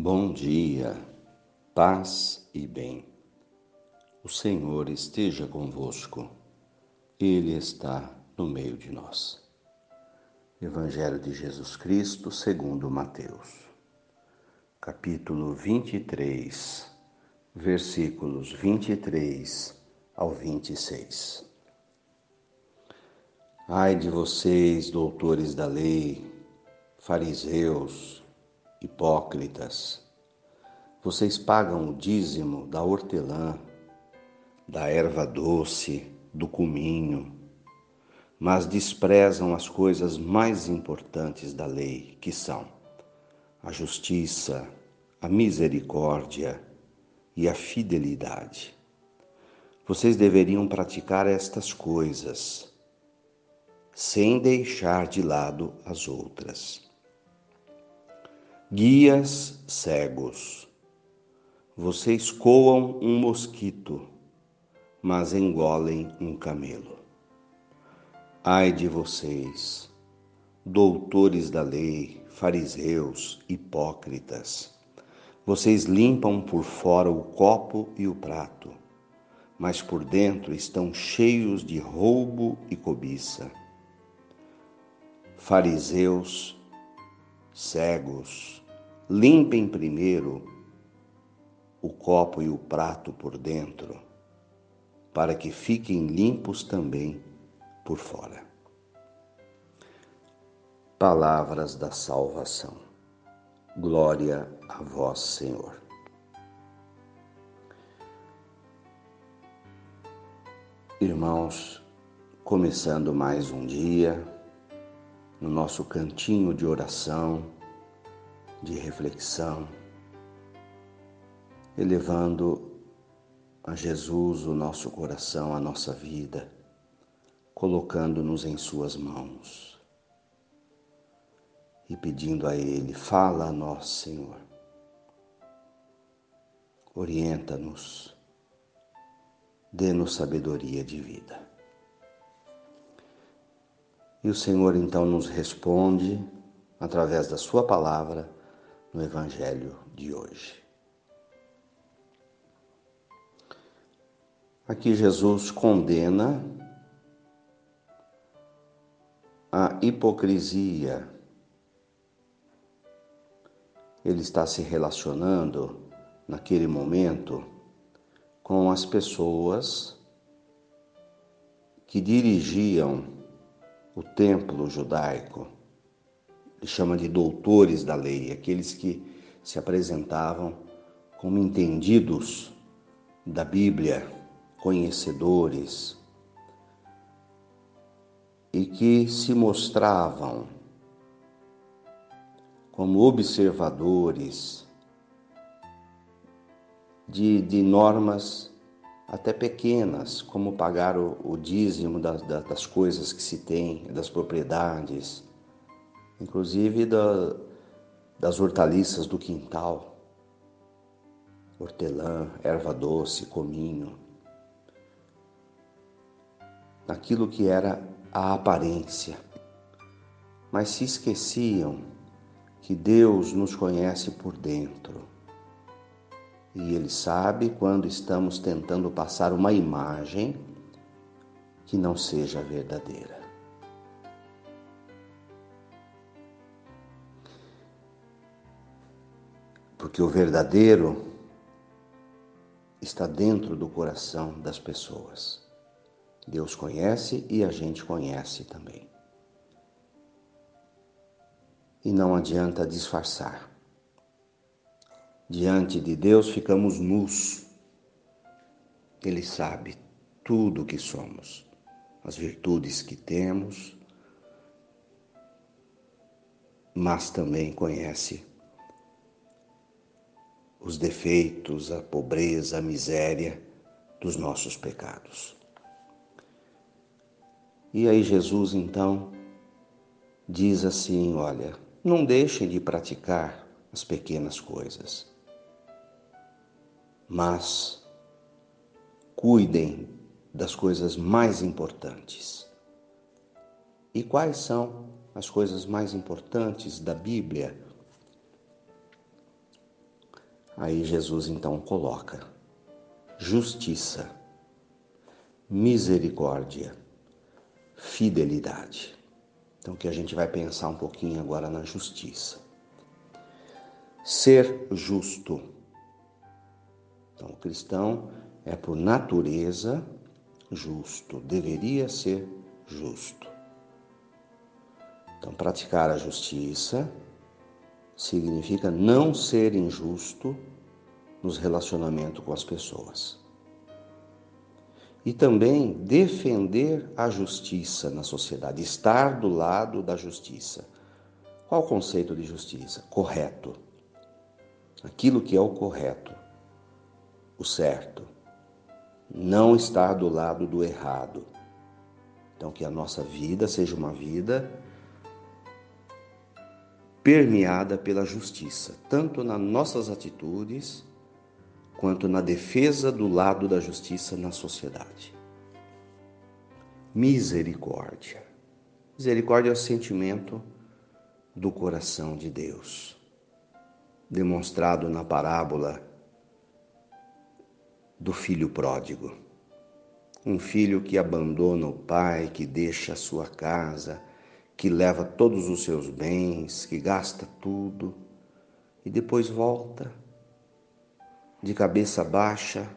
Bom dia, paz e bem. O Senhor esteja convosco, Ele está no meio de nós. Evangelho de Jesus Cristo, segundo Mateus, capítulo 23, versículos 23 ao 26. Ai de vocês, doutores da lei, fariseus, hipócritas, vocês pagam o dízimo da hortelã, da erva doce, do cominho, mas desprezam as coisas mais importantes da lei, que são a justiça, a misericórdia e a fidelidade. Vocês deveriam praticar estas coisas, sem deixar de lado as outras. Guias cegos, vocês coam um mosquito, mas engolem um camelo. Ai de vocês, doutores da lei, fariseus, hipócritas, vocês limpam por fora o copo e o prato, mas por dentro estão cheios de roubo e cobiça. Fariseus, cegos, limpem primeiro o copo e o prato por dentro, para que fiquem limpos também por fora. Palavras da salvação. Glória a vós, Senhor. Irmãos, começando mais um dia, no nosso cantinho de oração, de reflexão, elevando a Jesus o nosso coração, a nossa vida, colocando-nos em Suas mãos e pedindo a Ele: fala a nós, Senhor, orienta-nos, dê-nos sabedoria de vida. E o Senhor então nos responde através da Sua palavra no Evangelho de hoje. Aqui Jesus condena a hipocrisia. Ele está se relacionando naquele momento com as pessoas que dirigiam o templo judaico. Ele chama de doutores da lei, aqueles que se apresentavam como entendidos da Bíblia, conhecedores, e que se mostravam como observadores de, de normas até pequenas, como pagar o, o dízimo das, das, coisas que se tem, das propriedades, inclusive da, das hortaliças do quintal, hortelã, erva doce, cominho, naquilo que era a aparência, mas se esqueciam que Deus nos conhece por dentro e Ele sabe quando estamos tentando passar uma imagem que não seja verdadeira. Porque o verdadeiro está dentro do coração das pessoas. Deus conhece e a gente conhece também. E não adianta disfarçar. Diante de Deus ficamos nus. Ele sabe tudo o que somos, as virtudes que temos, mas também conhece os defeitos, a pobreza, a miséria dos nossos pecados. E aí Jesus então diz assim: olha, não deixem de praticar as pequenas coisas mas cuidem das coisas mais importantes. E quais são as coisas mais importantes da Bíblia? Aí Jesus então coloca justiça, misericórdia, fidelidade. Então que a gente vai pensar um pouquinho agora na justiça. Ser justo. Então o cristão é por natureza justo, deveria ser justo. Então praticar a justiça significa não ser injusto nos relacionamentos com as pessoas. E também defender a justiça na sociedade, estar do lado da justiça. Qual o conceito de justiça? Correto. Aquilo que é o correto, o certo. Não estar do lado do errado. Então, que a nossa vida seja uma vida permeada pela justiça, tanto nas nossas atitudes quanto na defesa do lado da justiça na sociedade. Misericórdia. Misericórdia é o sentimento do coração de Deus, demonstrado na parábola do filho pródigo. Um filho que abandona o pai, que deixa a sua casa, que leva todos os seus bens, que gasta tudo e depois volta de cabeça baixa,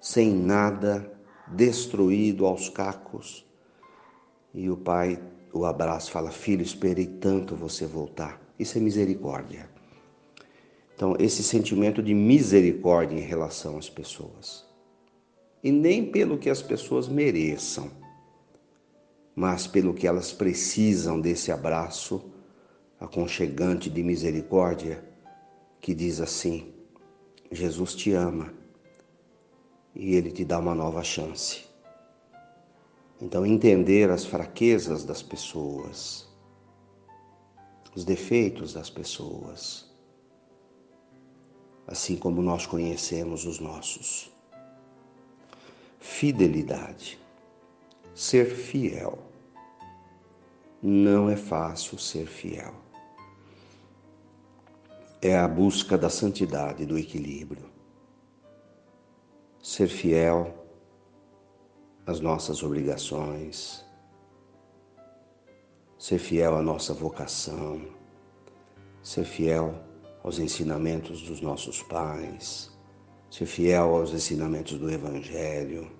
sem nada, destruído aos cacos. E o pai o abraça e fala: Filho, esperei tanto você voltar. Isso é misericórdia. Então, esse sentimento de misericórdia em relação às pessoas. E nem pelo que as pessoas mereçam mas pelo que elas precisam desse abraço aconchegante de misericórdia, que diz assim: Jesus te ama e ele te dá uma nova chance. Então, entender as fraquezas das pessoas, os defeitos das pessoas, assim como nós conhecemos os nossos. Fidelidade ser fiel. Não é fácil ser fiel. É a busca da santidade, do equilíbrio. Ser fiel às nossas obrigações, ser fiel à nossa vocação, ser fiel aos ensinamentos dos nossos pais, ser fiel aos ensinamentos do Evangelho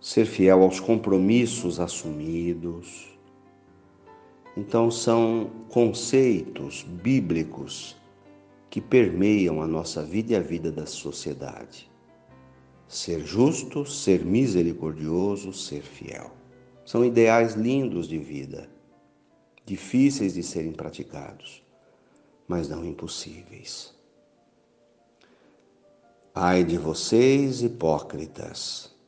ser fiel aos compromissos assumidos. Então, são conceitos bíblicos que permeiam a nossa vida e a vida da sociedade. Ser justo, ser misericordioso, ser fiel. São ideais lindos de vida, difíceis de serem praticados, mas não impossíveis. Ai de vocês, hipócritas!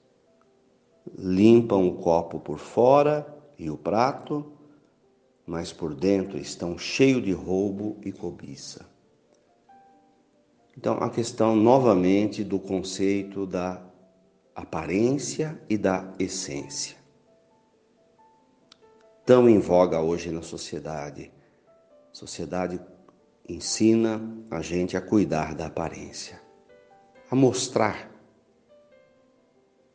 limpam o copo por fora e o prato, mas por dentro estão cheios de roubo e cobiça. Então, a questão novamente do conceito da aparência e da essência. Tão em voga hoje na sociedade. A sociedade ensina a gente a cuidar da aparência, a mostrar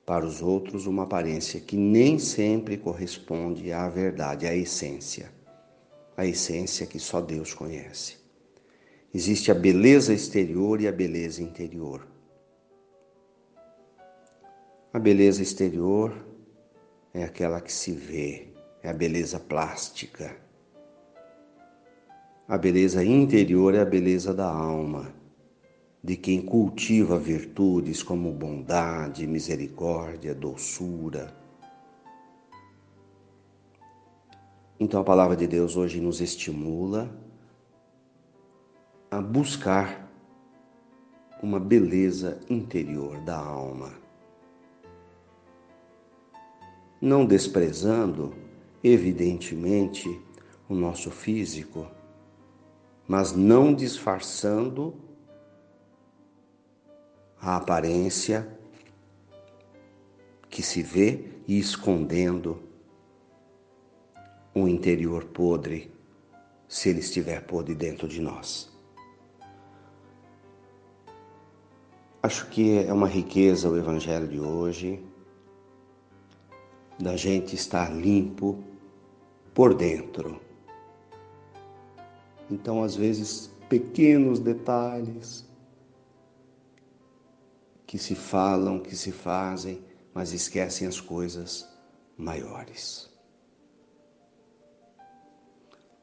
para os outros uma aparência que nem sempre corresponde à verdade, à essência, a essência que só Deus conhece. Existe a beleza exterior e a beleza interior. A beleza exterior é aquela que se vê, é a beleza plástica. A beleza interior é a beleza da alma de quem cultiva virtudes como bondade, misericórdia, doçura. Então a palavra de Deus hoje nos estimula a buscar uma beleza interior da alma. Não desprezando, evidentemente, o nosso físico, mas não disfarçando a aparência que se vê e escondendo o interior podre, se Ele estiver por dentro de nós. Acho que é uma riqueza o Evangelho de hoje, da gente estar limpo por dentro. Então, às vezes, pequenos detalhes que se falam, que se fazem, mas esquecem as coisas maiores.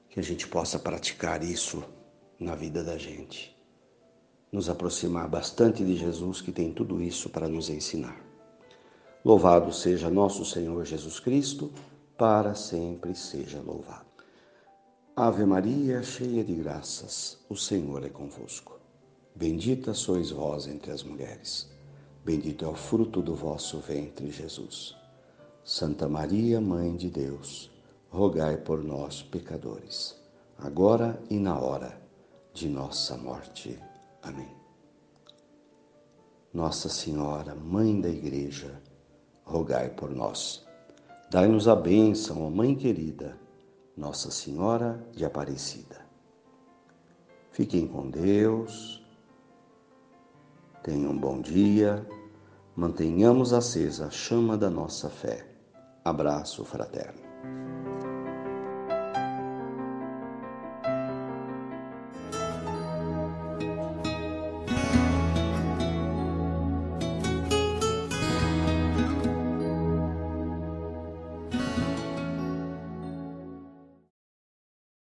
Que a gente possa praticar isso na vida da gente nos aproximar bastante de Jesus, que tem tudo isso para nos ensinar. Louvado seja nosso Senhor Jesus Cristo, para sempre seja louvado. Ave Maria, cheia de graças, o Senhor é convosco. Bendita sois vós entre as mulheres. Bendito é o fruto do vosso ventre, Jesus. Santa Maria, Mãe de Deus, rogai por nós, pecadores, agora e na hora de nossa morte. Amém. Nossa Senhora, Mãe da Igreja, rogai por nós. Dai-nos a bênção, ó Mãe querida, Nossa Senhora de Aparecida. Fiquem com Deus, tenham um bom dia, mantenhamos acesa a chama da nossa fé. Abraço fraterno.